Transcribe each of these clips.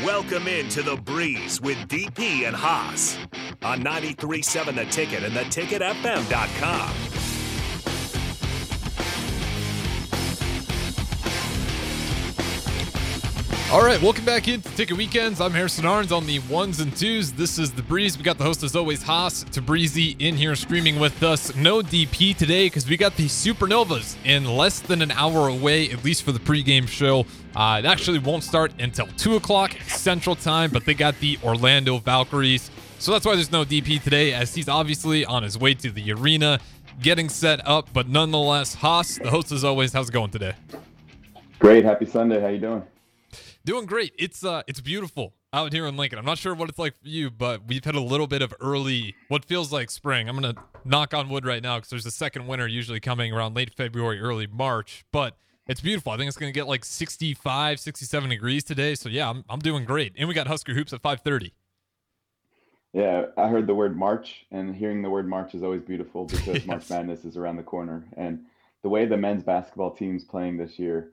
Welcome into the breeze with DP and Haas on 93.7 The Ticket and theticketfm.com. All right, welcome back into Ticket Weekends. I'm Harrison Arns on the ones and twos. This is the Breeze. We got the host as always, Haas to Breezy in here streaming with us. No DP today because we got the Supernovas in less than an hour away, at least for the pregame show. Uh, it actually won't start until two o'clock Central Time, but they got the Orlando Valkyries, so that's why there's no DP today, as he's obviously on his way to the arena, getting set up. But nonetheless, Haas, the host as always, how's it going today? Great, happy Sunday. How you doing? Doing great. It's uh it's beautiful out here in Lincoln. I'm not sure what it's like for you, but we've had a little bit of early what feels like spring. I'm going to knock on wood right now cuz there's a second winter usually coming around late February, early March, but it's beautiful. I think it's going to get like 65, 67 degrees today. So yeah, I'm I'm doing great. And we got Husker hoops at 5:30. Yeah, I heard the word March, and hearing the word March is always beautiful because yes. March Madness is around the corner. And the way the men's basketball team's playing this year,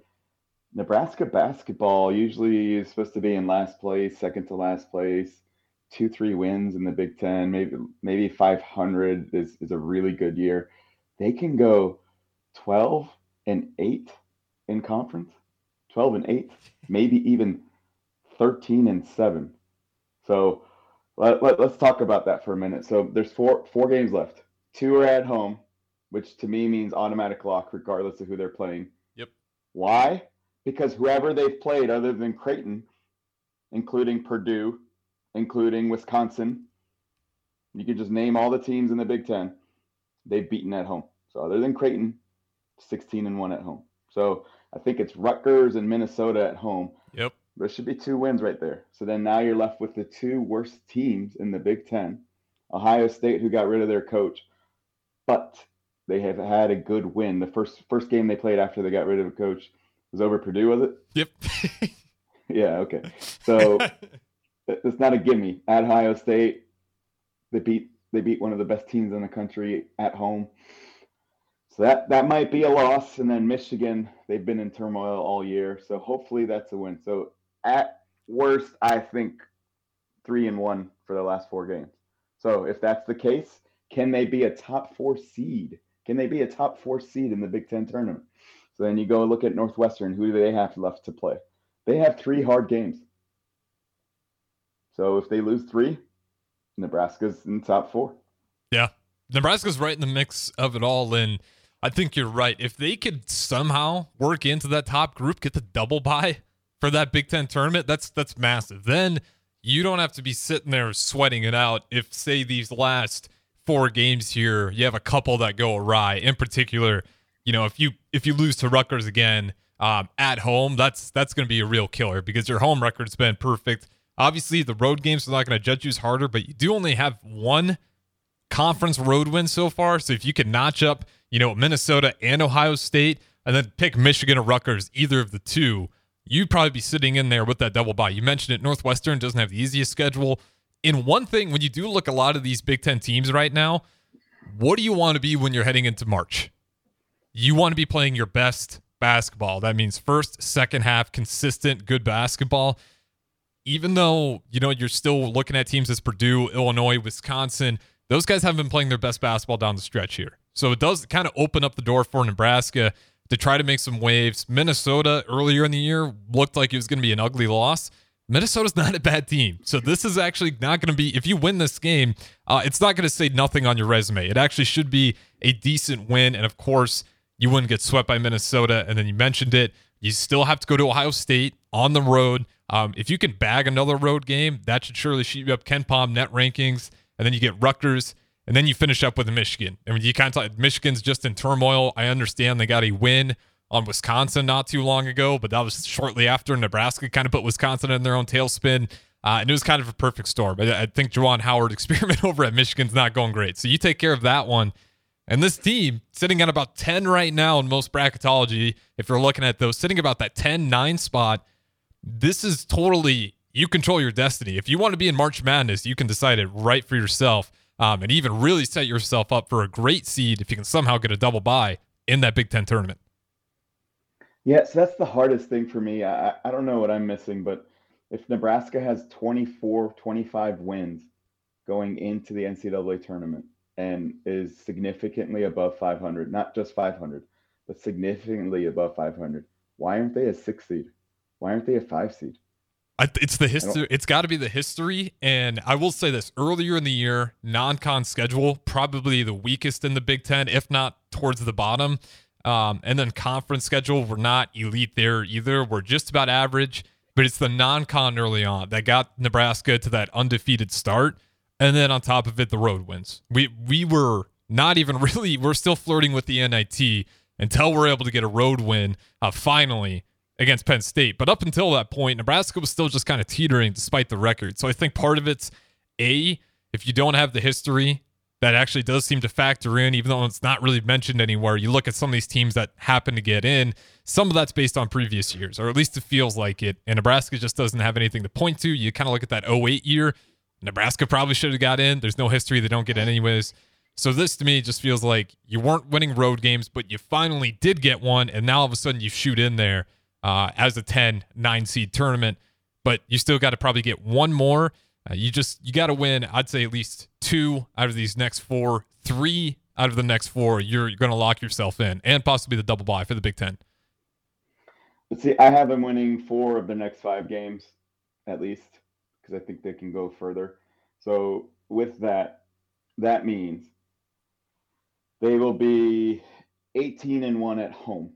Nebraska basketball usually is supposed to be in last place, second to last place, two, three wins in the Big Ten, maybe maybe 500 is, is a really good year. They can go 12 and 8 in conference, 12 and 8, maybe even 13 and 7. So let, let, us talk about that for a minute. So there's four four games left. Two are at home, which to me means automatic lock regardless of who they're playing. Yep. Why? Because whoever they've played other than Creighton, including Purdue, including Wisconsin, you can just name all the teams in the Big Ten, they've beaten at home. So other than Creighton, 16 and 1 at home. So I think it's Rutgers and Minnesota at home. Yep. There should be two wins right there. So then now you're left with the two worst teams in the Big Ten. Ohio State, who got rid of their coach, but they have had a good win. The first first game they played after they got rid of a coach was over Purdue, was it? Yep. yeah. Okay. So it's not a gimme. At Ohio State, they beat they beat one of the best teams in the country at home. So that that might be a loss. And then Michigan, they've been in turmoil all year. So hopefully that's a win. So at worst, I think three and one for the last four games. So if that's the case, can they be a top four seed? Can they be a top four seed in the Big Ten tournament? So then you go look at Northwestern. Who do they have left to play? They have three hard games. So if they lose three, Nebraska's in the top four. Yeah. Nebraska's right in the mix of it all. And I think you're right. If they could somehow work into that top group, get the double bye for that Big Ten tournament, that's that's massive. Then you don't have to be sitting there sweating it out if, say, these last four games here, you have a couple that go awry. In particular, you know, if you if you lose to Rutgers again um, at home, that's that's going to be a real killer because your home record's been perfect. Obviously, the road games are not going to judge you as harder, but you do only have one conference road win so far. So if you can notch up, you know, Minnesota and Ohio State, and then pick Michigan or Rutgers, either of the two, you'd probably be sitting in there with that double bye. You mentioned it, Northwestern doesn't have the easiest schedule. In one thing, when you do look a lot of these Big Ten teams right now, what do you want to be when you're heading into March? You want to be playing your best basketball. That means first, second half, consistent, good basketball. Even though, you know, you're still looking at teams as Purdue, Illinois, Wisconsin, those guys haven't been playing their best basketball down the stretch here. So it does kind of open up the door for Nebraska to try to make some waves. Minnesota earlier in the year looked like it was going to be an ugly loss. Minnesota's not a bad team. So this is actually not going to be, if you win this game, uh, it's not going to say nothing on your resume. It actually should be a decent win. And of course, you wouldn't get swept by Minnesota. And then you mentioned it. You still have to go to Ohio State on the road. Um, if you can bag another road game, that should surely shoot you up KenPom net rankings. And then you get Rutgers, and then you finish up with Michigan. I mean, you kind of talk, Michigan's just in turmoil. I understand they got a win on Wisconsin not too long ago, but that was shortly after Nebraska kind of put Wisconsin in their own tailspin. Uh, and it was kind of a perfect storm. I, I think Juwan Howard experiment over at Michigan's not going great. So you take care of that one. And this team sitting at about 10 right now in most bracketology, if you're looking at those, sitting about that 10 9 spot, this is totally, you control your destiny. If you want to be in March Madness, you can decide it right for yourself um, and even really set yourself up for a great seed if you can somehow get a double bye in that Big Ten tournament. Yeah, so that's the hardest thing for me. I, I don't know what I'm missing, but if Nebraska has 24, 25 wins going into the NCAA tournament and is significantly above 500, not just 500, but significantly above 500, why aren't they a six seed? Why aren't they a five seed? it's the history. It's got to be the history. And I will say this earlier in the year, non con schedule, probably the weakest in the Big Ten, if not towards the bottom. Um, and then conference schedule, we're not elite there either. We're just about average, but it's the non con early on that got Nebraska to that undefeated start. And then on top of it, the road wins. We, we were not even really, we're still flirting with the NIT until we're able to get a road win uh, finally against Penn State. But up until that point, Nebraska was still just kind of teetering despite the record. So I think part of it's A, if you don't have the history, that actually does seem to factor in, even though it's not really mentioned anywhere. You look at some of these teams that happen to get in, some of that's based on previous years, or at least it feels like it. And Nebraska just doesn't have anything to point to. You kind of look at that 08 year. Nebraska probably should have got in. There's no history. They don't get in anyways. So this to me just feels like you weren't winning road games, but you finally did get one, and now all of a sudden you shoot in there uh, as a 10 9 seed tournament but you still got to probably get one more uh, you just you got to win i'd say at least two out of these next four three out of the next four you're, you're going to lock yourself in and possibly the double bye for the big ten Let's see i have them winning four of the next five games at least because i think they can go further so with that that means they will be 18 and 1 at home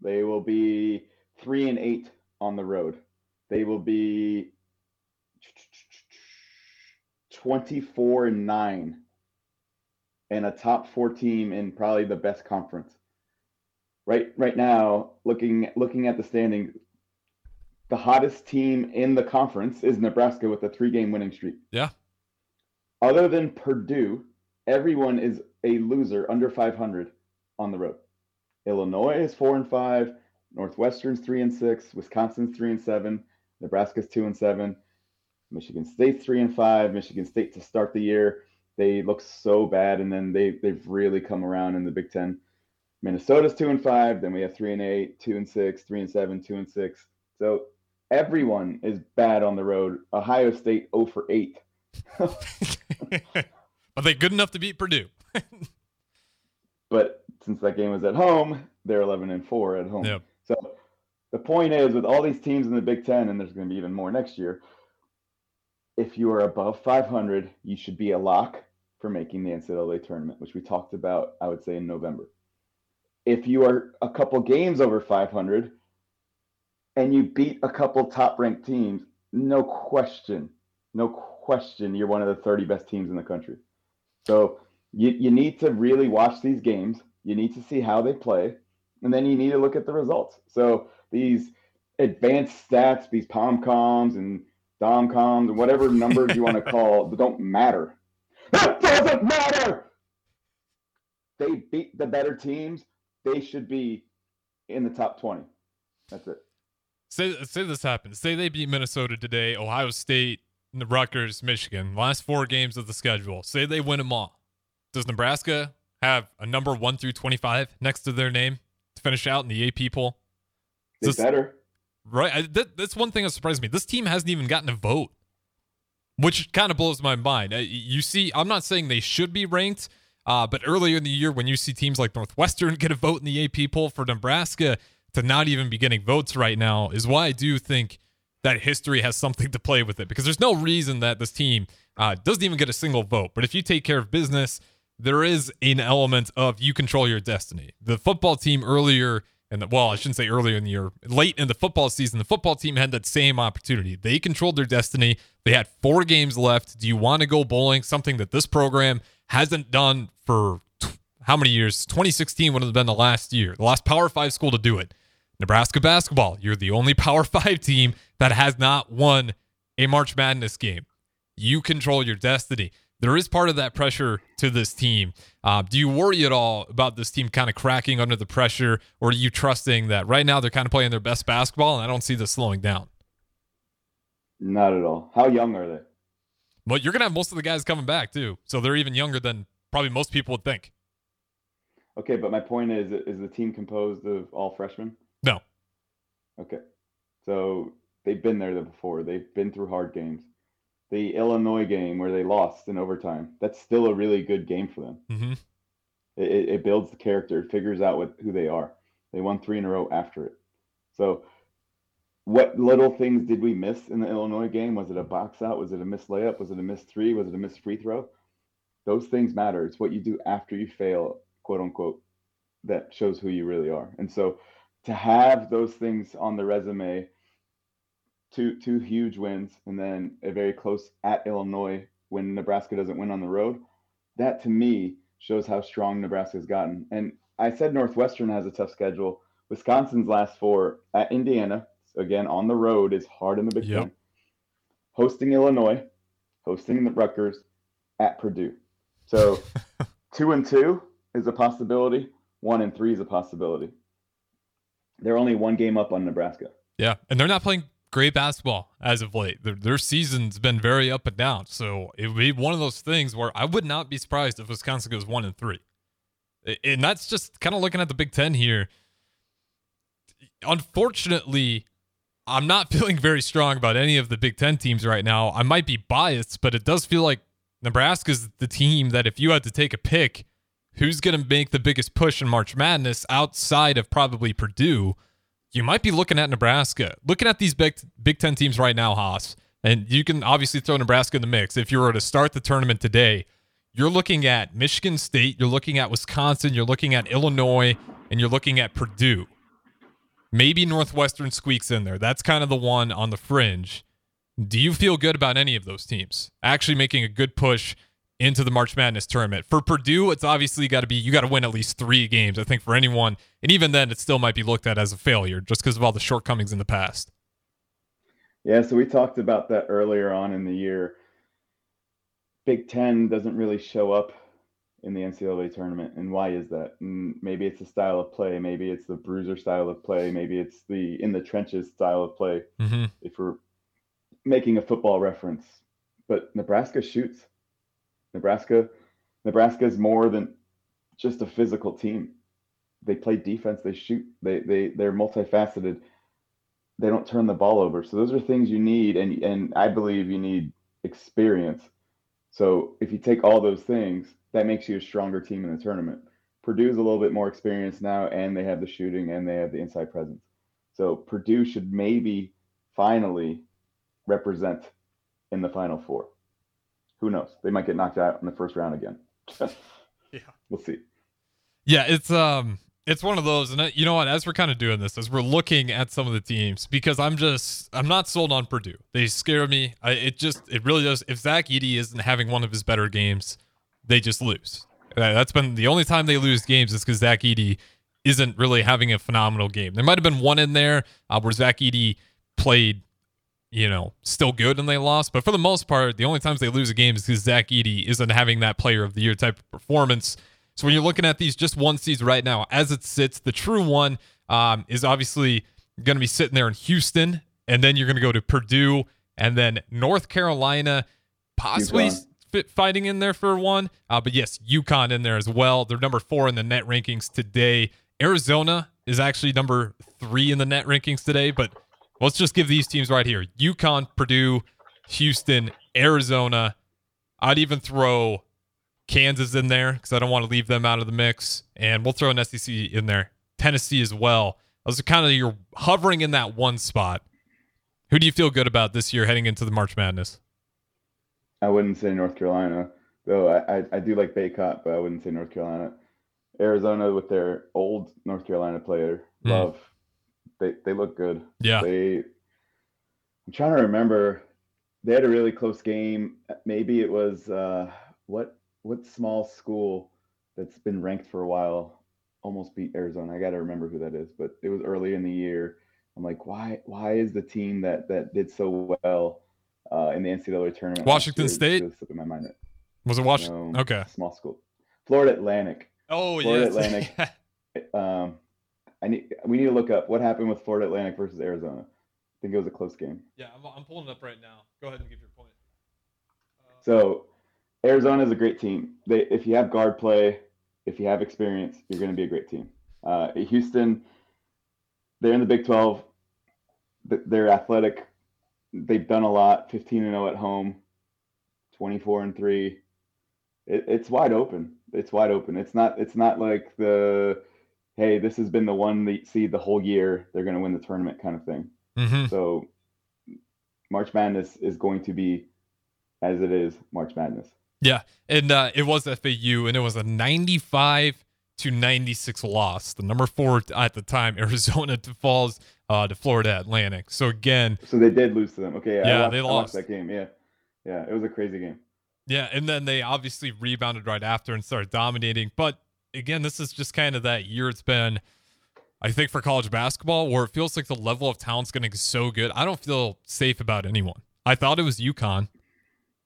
they will be three and eight on the road. They will be 24 and nine and a top four team in probably the best conference. Right right now, looking looking at the standings, the hottest team in the conference is Nebraska with a three game winning streak. Yeah. Other than Purdue, everyone is a loser under 500 on the road. Illinois is four and five. Northwestern's three and six, Wisconsin's three and seven, Nebraska's two and seven, Michigan State's three and five. Michigan State to start the year, they look so bad, and then they they've really come around in the Big Ten. Minnesota's two and five. Then we have three and eight, two and six, three and seven, two and six. So everyone is bad on the road. Ohio State 0 for 8. Are they good enough to beat Purdue? but since that game was at home, they're 11 and 4 at home. Yep. So the point is, with all these teams in the Big Ten, and there's going to be even more next year, if you are above 500, you should be a lock for making the NCAA tournament, which we talked about, I would say, in November. If you are a couple games over 500 and you beat a couple top ranked teams, no question, no question, you're one of the 30 best teams in the country. So you, you need to really watch these games. You need to see how they play and then you need to look at the results. So these advanced stats, these POMCOMs and DOMCOMs and whatever numbers you want to call, don't matter. That doesn't matter. They beat the better teams. They should be in the top 20. That's it. Say, say this happens. Say they beat Minnesota today, Ohio State, Rutgers, Michigan. Last four games of the schedule. Say they win them all. Does Nebraska have a number one through 25 next to their name? To finish out in the AP poll? They this, better. Right. I, that, that's one thing that surprised me. This team hasn't even gotten a vote, which kind of blows my mind. You see, I'm not saying they should be ranked, uh, but earlier in the year, when you see teams like Northwestern get a vote in the AP poll for Nebraska to not even be getting votes right now, is why I do think that history has something to play with it because there's no reason that this team uh, doesn't even get a single vote. But if you take care of business, there is an element of you control your destiny. The football team earlier, and well, I shouldn't say earlier in the year, late in the football season, the football team had that same opportunity. They controlled their destiny. They had four games left. Do you want to go bowling? Something that this program hasn't done for how many years? 2016 would have been the last year, the last Power Five school to do it. Nebraska basketball, you're the only Power Five team that has not won a March Madness game. You control your destiny there is part of that pressure to this team. Uh, do you worry at all about this team kind of cracking under the pressure, or are you trusting that right now they're kind of playing their best basketball, and I don't see this slowing down? Not at all. How young are they? Well, you're gonna have most of the guys coming back too, so they're even younger than probably most people would think. Okay, but my point is, is the team composed of all freshmen? No. Okay, so they've been there before. They've been through hard games. The Illinois game where they lost in overtime, that's still a really good game for them. Mm-hmm. It, it builds the character, it figures out what who they are. They won three in a row after it. So, what little things did we miss in the Illinois game? Was it a box out? Was it a missed layup? Was it a missed three? Was it a missed free throw? Those things matter. It's what you do after you fail, quote unquote, that shows who you really are. And so, to have those things on the resume, two two huge wins, and then a very close at Illinois when Nebraska doesn't win on the road, that to me shows how strong Nebraska's gotten. And I said Northwestern has a tough schedule. Wisconsin's last four at Indiana, again on the road, is hard in the Big Yep. Ten. Hosting Illinois, hosting the Rutgers, at Purdue. So two and two is a possibility. One and three is a possibility. They're only one game up on Nebraska. Yeah, and they're not playing great basketball as of late. Their, their season's been very up and down. So it would be one of those things where I would not be surprised if Wisconsin goes one and three. And that's just kind of looking at the Big Ten here. Unfortunately, I'm not feeling very strong about any of the Big Ten teams right now. I might be biased, but it does feel like Nebraska's the team that if you had to take a pick, who's going to make the biggest push in March Madness outside of probably Purdue? you might be looking at Nebraska. Looking at these big Big Ten teams right now, Haas, and you can obviously throw Nebraska in the mix. If you were to start the tournament today, you're looking at Michigan State, you're looking at Wisconsin, you're looking at Illinois, and you're looking at Purdue. Maybe Northwestern squeaks in there. That's kind of the one on the fringe. Do you feel good about any of those teams actually making a good push into the March Madness tournament? For Purdue, it's obviously got to be you got to win at least three games. I think for anyone, and even then, it still might be looked at as a failure just because of all the shortcomings in the past. Yeah, so we talked about that earlier on in the year. Big Ten doesn't really show up in the NCAA tournament, and why is that? And maybe it's the style of play, maybe it's the bruiser style of play, maybe it's the in the trenches style of play. Mm-hmm. If we're making a football reference, but Nebraska shoots. Nebraska, Nebraska is more than just a physical team. They play defense. They shoot. They they they're multifaceted they don't turn the ball over. So those are things you need, and and I believe you need experience. So if you take all those things, that makes you a stronger team in the tournament. Purdue's a little bit more experienced now, and they have the shooting and they have the inside presence. So Purdue should maybe finally represent in the Final Four. Who knows? They might get knocked out in the first round again. Yeah. We'll see. Yeah, it's um it's one of those and uh, you know what as we're kind of doing this as we're looking at some of the teams because I'm just I'm not sold on Purdue. They scare me. I, it just it really does if Zach Edey isn't having one of his better games, they just lose. Uh, That's been the only time they lose games is cuz Zach Edey isn't really having a phenomenal game. There might have been one in there uh, where Zach Edey played you know, still good and they lost. But for the most part, the only times they lose a game is because Zach Edey isn't having that player of the year type of performance. So when you're looking at these just one seeds right now, as it sits, the true one um, is obviously going to be sitting there in Houston, and then you're going to go to Purdue, and then North Carolina, possibly fit, fighting in there for one. Uh, but yes, UConn in there as well. They're number four in the net rankings today. Arizona is actually number three in the net rankings today, but let's just give these teams right here UConn, Purdue, Houston, Arizona. I'd even throw Kansas in there because I don't want to leave them out of the mix. And we'll throw an SEC in there, Tennessee as well. Those are kind of you're hovering in that one spot. Who do you feel good about this year heading into the March Madness? I wouldn't say North Carolina, though. I, I, I do like Bacot, but I wouldn't say North Carolina. Arizona with their old North Carolina player, Hmm. Love. They they look good. Yeah. They. I'm trying to remember. They had a really close game. Maybe it was uh, what what small school that's been ranked for a while almost beat Arizona. I got to remember who that is, but it was early in the year. I'm like, why why is the team that that did so well uh, in the NCAA tournament? Washington State? really slipping my mind. Was it Washington? Okay. Small school. Florida Atlantic. Oh, yeah. Florida yes. Atlantic. Um, I need we need to look up what happened with Florida Atlantic versus Arizona. I think it was a close game. yeah, I'm, I'm pulling it up right now. Go ahead and give your point. So Arizona is a great team. They if you have guard play, if you have experience, you're going to be a great team. Uh, Houston, they're in the Big 12. They're athletic. they've done a lot. 15 and 0 at home, 24 and three. It, it's wide open. It's wide open. It's not. It's not like the hey, this has been the one seed the whole year. They're going to win the tournament kind of thing. Mm-hmm. So March Madness is going to be as it is March Madness. Yeah, and uh, it was FAU, and it was a 95 to 96 loss. The number four at the time, Arizona to falls uh, to Florida Atlantic. So again, so they did lose to them. Okay, yeah, watched, they lost that game. Yeah, yeah, it was a crazy game. Yeah, and then they obviously rebounded right after and started dominating. But again, this is just kind of that year it's been. I think for college basketball, where it feels like the level of talent's getting so good, I don't feel safe about anyone. I thought it was UConn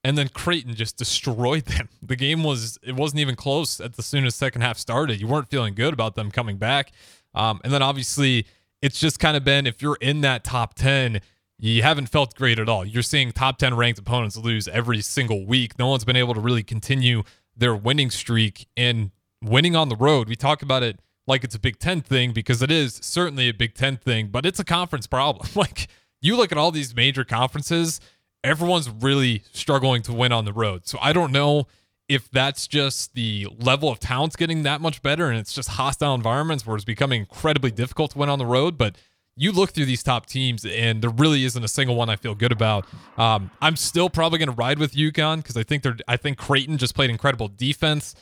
and then Creighton just destroyed them. The game was it wasn't even close at the soon as second half started. You weren't feeling good about them coming back, um, and then obviously it's just kind of been if you're in that top ten, you haven't felt great at all. You're seeing top ten ranked opponents lose every single week. No one's been able to really continue their winning streak and winning on the road. We talk about it like it's a Big Ten thing because it is certainly a Big Ten thing, but it's a conference problem. like you look at all these major conferences everyone's really struggling to win on the road. So I don't know if that's just the level of talent's getting that much better and it's just hostile environments where it's becoming incredibly difficult to win on the road. But you look through these top teams and there really isn't a single one I feel good about. Um, I'm still probably going to ride with UConn because I think they're I think Creighton just played incredible defense.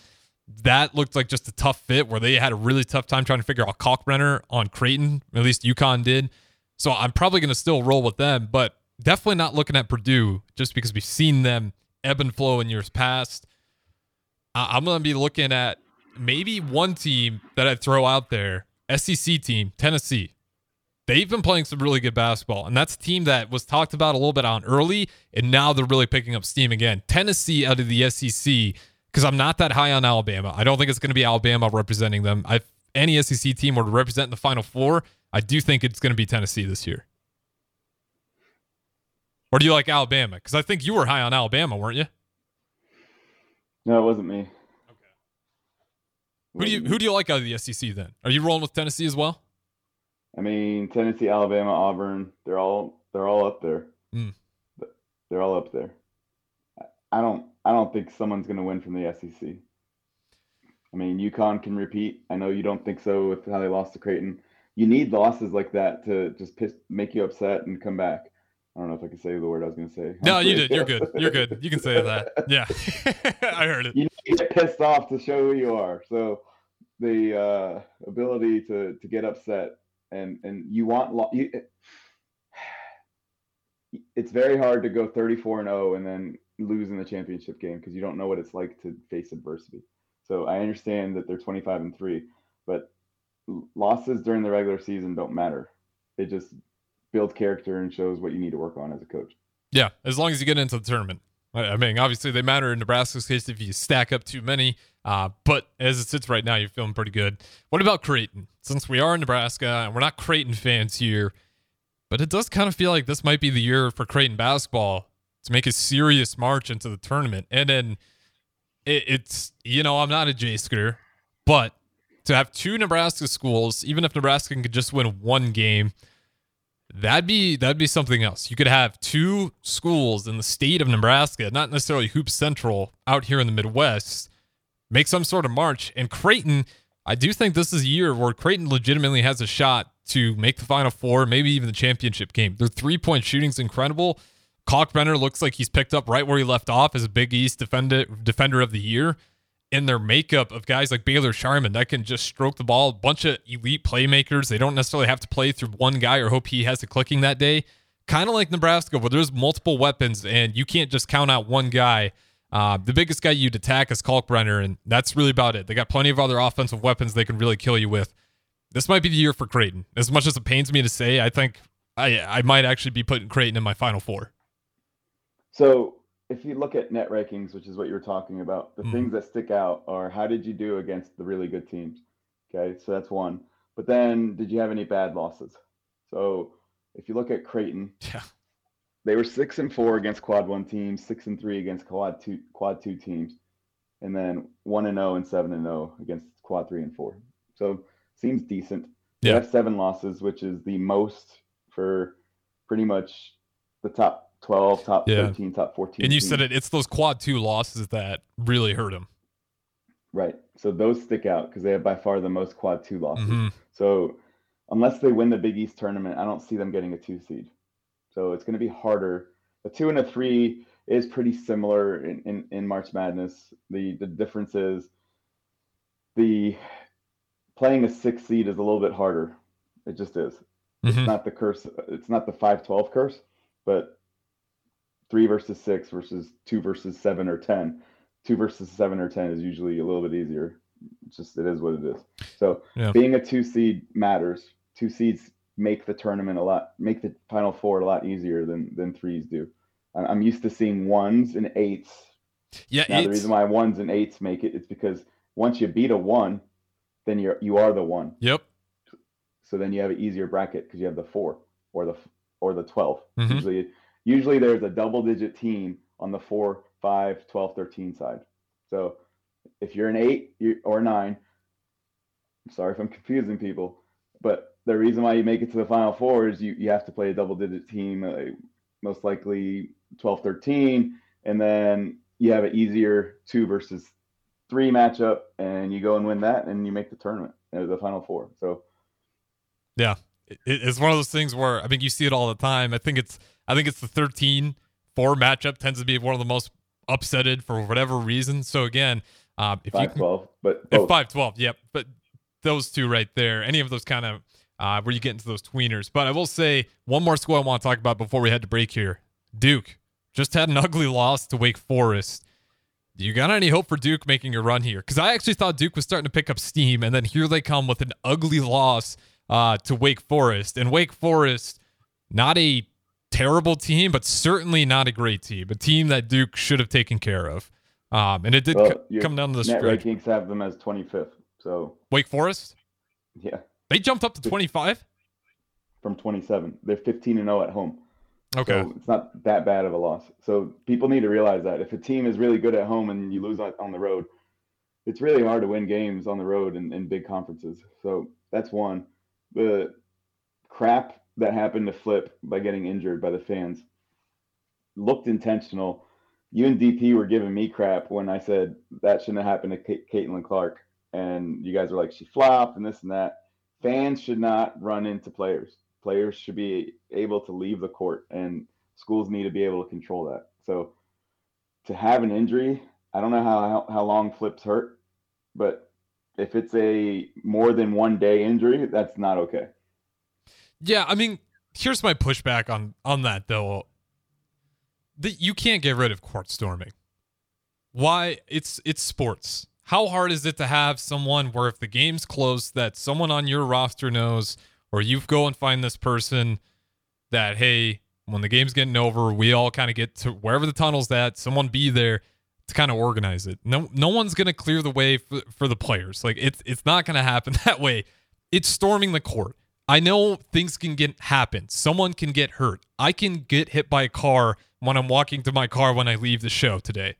That looked like just a tough fit where they had a really tough time trying to figure out Kalkbrenner on Creighton. At least UConn did. So I'm probably going to still roll with them. But definitely not looking at Purdue just because we've seen them ebb and flow in years past. I'm going to be looking at maybe one team that I'd throw out there SEC team, Tennessee. They've been playing some really good basketball, and that's a team that was talked about a little bit on early, and now they're really picking up steam again. Tennessee out of the SEC, because I'm not that high on Alabama. I don't think it's going to be Alabama representing them. If any SEC team were to represent the Final Four, I do think it's going to be Tennessee this year. Or do you like Alabama? Because I think you were high on Alabama, weren't you? No, it wasn't me. Okay. Who do you who do you like out of the SEC then? Are you rolling with Tennessee as well? I mean, Tennessee, Alabama, Auburn, they're all they're all up there. Mm. They're all up there. I don't I don't think someone's going to win from the SEC. I mean, UConn can repeat. I know you don't think so with how they lost to Creighton. You need losses like that to just piss, make you upset and come back. I don't know if I can say the word I was going to say. No, you did. You're good. You're good. You can say that. Yeah, I heard it. You get pissed off to show who you are. So the uh, ability to to get upset and and you want lo- you, it's very hard to go 34 and 0 and then lose in the championship game because you don't know what it's like to face adversity. So I understand that they're 25 and 3, but losses during the regular season don't matter. It just builds character and shows what you need to work on as a coach. Yeah, as long as you get into the tournament. I mean, obviously they matter in Nebraska's case if you stack up too many. Uh, but as it sits right now, you're feeling pretty good. What about Creighton? Since we are in Nebraska and we're not Creighton fans here, but it does kind of feel like this might be the year for Creighton basketball to make a serious march into the tournament. And then it, it's, you know, I'm not a J scooter, but to have two Nebraska schools, even if Nebraska can just win one game, That'd be that'd be something else. You could have two schools in the state of Nebraska, not necessarily Hoop Central out here in the Midwest, make some sort of march. And Creighton, I do think this is a year where Creighton legitimately has a shot to make the Final Four, maybe even the championship game. Their three point shooting's incredible. Kalkbrenner looks like he's picked up right where he left off as a Big East defender defender of the year in their makeup of guys like Baylor Scheierman that can just stroke the ball, a bunch of elite playmakers. They don't necessarily have to play through one guy or hope he has a clicking that day. Kind of like Nebraska, where there's multiple weapons and you can't just count out one guy. Uh, the biggest guy you'd attack is Kalkbrenner, and that's really about it. They got plenty of other offensive weapons they can really kill you with. This might be the year for Creighton. As much as it pains me to say, I think I I might actually be putting Creighton in my final four. So if you look at net rankings, which is what you were talking about, the Mhm. things that stick out are how did you do against the really good teams? Okay, so that's one. But then, did you have any bad losses? So if you look at Creighton, Yeah. they were six and four against quad one teams, six and three against quad two quad two teams, and then one and zero and seven and zero against quad three and four. So seems decent. They Yeah. have seven losses, which is the most for pretty much the top 12, top Yeah. 13, top 14. And you teams. said it. It's those quad two losses that really hurt him. Right. So those stick out because they have by far the most quad two losses. Mhm. So unless they win the Big East tournament, I don't see them getting a two seed. So it's going to be harder. A two and a three is pretty similar in, in, in March Madness. The the difference is the playing a six seed is a little bit harder. It just is. It's Mhm. not the curse. It's not the five twelve curse, but three versus six versus two versus seven or ten. Two versus seven or ten is usually a little bit easier. It's just it is what it is. So Yeah. being a two seed matters. Two seeds make the tournament a lot, make the final four a lot easier than than threes do. I'm used to seeing ones and eights. Yeah, Now the reason why ones and eights make it is because once you beat a one, then you're you are the one. Yep. So then you have an easier bracket because you have the four or the or the 12. Mhm. Usually, usually there's a double digit team on the four, five, 12, 13 side. So if you're an eight or nine, I'm sorry if I'm confusing people, but the reason why you make it to the final four is you, you have to play a double digit team, uh, most likely 12, 13, and then you have an easier two versus three matchup, and you go and win that, and you make the tournament, uh, the final four. So it, it's one of those things where I think you see it all the time. I think it's I think it's the 13 4 matchup tends to be one of the most upsetted for whatever reason. So again, um, if you five can, twelve, but if. 5 12, yep. But those two right there, any of those kind of uh, where you get into those tweeners. But I will say one more school I want to talk about before we head to break here. Duke just had an ugly loss to Wake Forest. Do you got any hope for Duke making a run here? Because I actually thought Duke was starting to pick up steam, and then here they come with an ugly loss uh, to Wake Forest. And Wake Forest, not a terrible team, but certainly not a great team. A team that Duke should have taken care of. Um, and it did Well, your come down to the net stretch. rankings have them as 25th. So Wake Forest, yeah, they jumped up to 25. from 27, they're 15 and 0 at home. Okay. So it's not that bad of a loss. So people need to realize that if a team is really good at home and you lose on, on the road, it's really hard to win games on the road in, in big conferences. So that's one. The crap that happened to Flip by getting injured by the fans looked intentional. You and DP were giving me crap when I said that shouldn't have happened to Caitlin Clark. And you guys were like, she flopped and this and that. Fans should not run into players. Players should be able to leave the court, and schools need to be able to control that. So to have an injury, I don't know how, how long Flip's hurt, but if it's a more than one day injury, that's not okay. Yeah, I mean, here's my pushback on on that though. The, you can't get rid of court storming. Why? It's it's sports. How hard is it to have someone where if the game's close, that someone on your roster knows, or you go and find this person that hey, when the game's getting over, we all kind of get to wherever the tunnel's at. Someone be there to kind of organize it. No, no one's gonna clear the way for, for the players. Like it's it's not gonna happen that way. It's storming the court. I know things can get happen. Someone can get hurt. I can get hit by a car when I'm walking to my car when I leave the show today.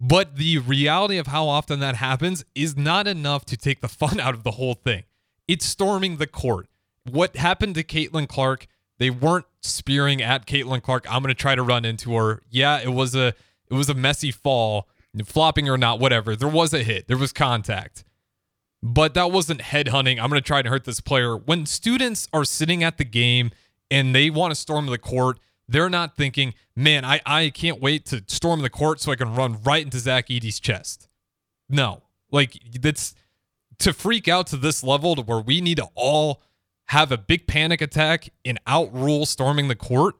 But the reality of how often that happens is not enough to take the fun out of the whole thing. It's storming the court. What happened to Caitlin Clark? They weren't spearing at Caitlin Clark. I'm gonna try to run into her. Yeah, it was a it was a messy fall, flopping or not, whatever. There was a hit. There was contact but that wasn't headhunting. I'm going to try to hurt this player. When students are sitting at the game and they want to storm the court, they're not thinking, man, I, I can't wait to storm the court so I can run right into Zach Edey's chest. No, like that's to freak out to this level to where we need to all have a big panic attack and outrule storming the court.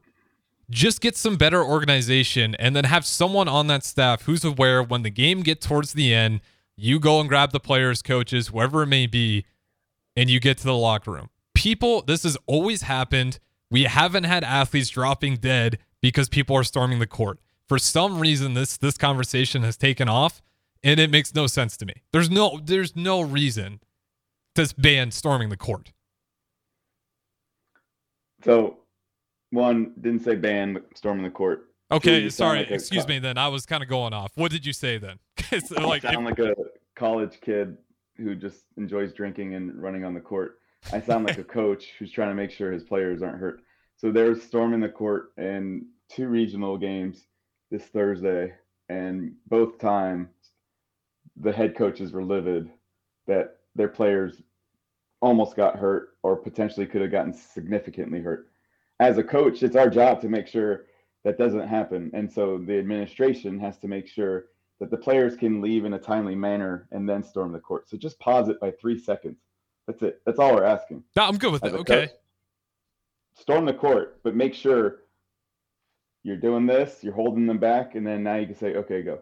Just get some better organization and then have someone on that staff who's aware when the game gets towards the end you go and grab the players, coaches, whoever it may be, and you get to the locker room. People, this has always happened. We haven't had athletes dropping dead because people are storming the court. For some reason, this this conversation has taken off, and it makes no sense to me. There's no there's no reason to ban storming the court. So, one didn't say ban, but storming the court. Okay, sound sorry, like excuse co- me. Then I was kind of going off. What did you say then? like, I sound if- like a college kid who just enjoys drinking and running on the court. I sound like a coach who's trying to make sure his players aren't hurt. So they're storming the court and two regional games this Thursday, and both times the head coaches were livid that their players almost got hurt or potentially could have gotten significantly hurt. As a coach, it's our job to make sure that doesn't happen. And so the administration has to make sure that the players can leave in a timely manner and then storm the court. So just pause it by three seconds. That's it. That's all we're asking. No, I'm good with that. Okay. Coach, storm the court, but make sure you're doing this, you're holding them back, and then now you can say, okay, go.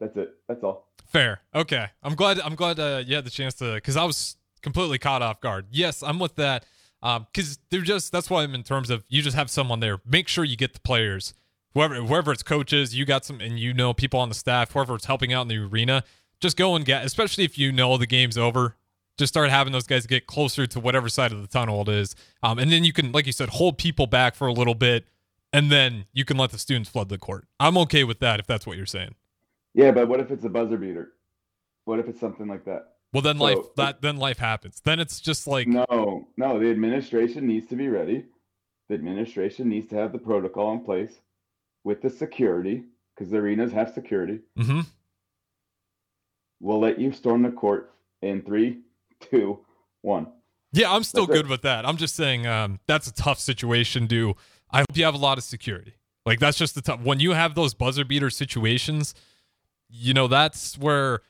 That's it. That's all. Fair. Okay. I'm glad. I'm glad uh, you had the chance to, because I was completely caught off guard. Yes, I'm with that. Because um, they're just that's why I'm in terms of you just have someone there. Make sure you get the players, whoever whoever it's coaches, you got some, and you know people on the staff, whoever it's helping out in the arena. Just go and get, especially if you know the game's over. Just start having those guys get closer to whatever side of the tunnel it is, um, and then you can, like you said, hold people back for a little bit, and then you can let the students flood the court. I'm okay with that if that's what you're saying. Yeah, but what if it's a buzzer beater? What if it's something like that? Well, then so, life that then life happens. Then it's just like no, no. The administration needs to be ready. The administration needs to have the protocol in place with the security because the arenas have security. Mm-hmm. We'll let you storm the court in three, two, one. Yeah, I'm still that's good it. with that. I'm just saying um, that's a tough situation. Do I hope you have a lot of security? Like that's just the tough when you have those buzzer beater situations you know that's where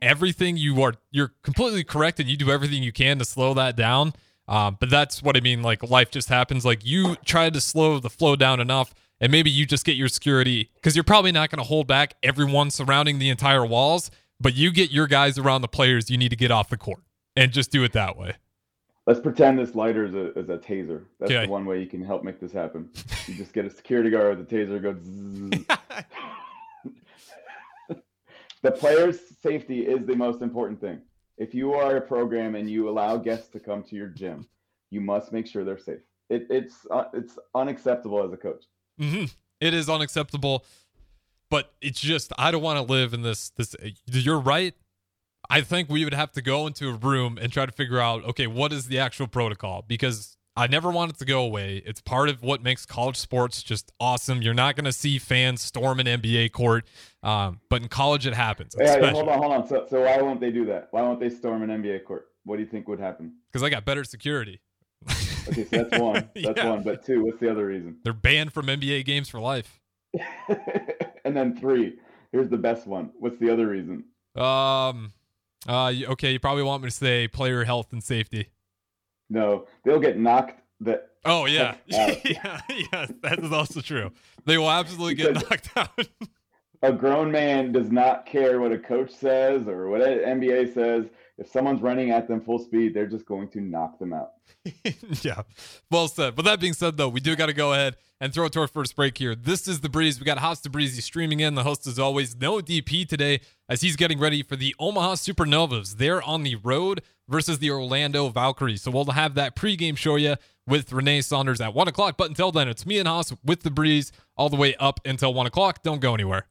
everything you are you're completely correct and you do everything you can to slow that down. Um, but that's what i mean like life just happens. Like you try to slow the flow down enough and maybe you just get your security because you're probably not going to hold back everyone surrounding the entire walls but you get your guys around the players you need to get off the court and just do it that way. Let's pretend this lighter is a, is a taser. That's okay. the one way you can help make this happen. You just get a security guard with a taser goes the player's safety is the most important thing. If you are a program and you allow guests to come to your gym, you must make sure they're safe. It, it's uh, it's unacceptable as a coach. Mm-hmm. It is unacceptable, but it's just I don't want to live in this. This you're right. I think we would have to go into a room and try to figure out okay, what is the actual protocol because I never want it to go away. It's part of what makes college sports just awesome. You're not going to see fans storm an NBA court, um, but in college it happens. Yeah, yeah, hold on, hold on. So, so why won't they do that? Why won't they storm an NBA court? What do you think would happen? Because I got better security. okay, so that's one. That's yeah. one. But two, what's the other reason? They're banned from NBA games for life. and then three, here's the best one. What's the other reason? Um. Uh. Okay. You probably want me to say player health and safety. No, they'll get knocked. That oh yeah, yeah, yeah. That is also true. They will absolutely get knocked out. a grown man does not care what a coach says or what NBA says. If someone's running at them full speed, they're just going to knock them out. yeah, well said. But that being said, though, we do got to go ahead and throw it to our first break here. This is the breeze. We got Haas to Breezy streaming in. The host, as always, no DP today as he's getting ready for the Omaha Supernovas. They're on the road versus the Orlando Valkyries. So we'll have that pregame show you with Renee Saunders at one o'clock. But until then, it's me and Haas with the breeze all the way up until one o'clock. Don't go anywhere.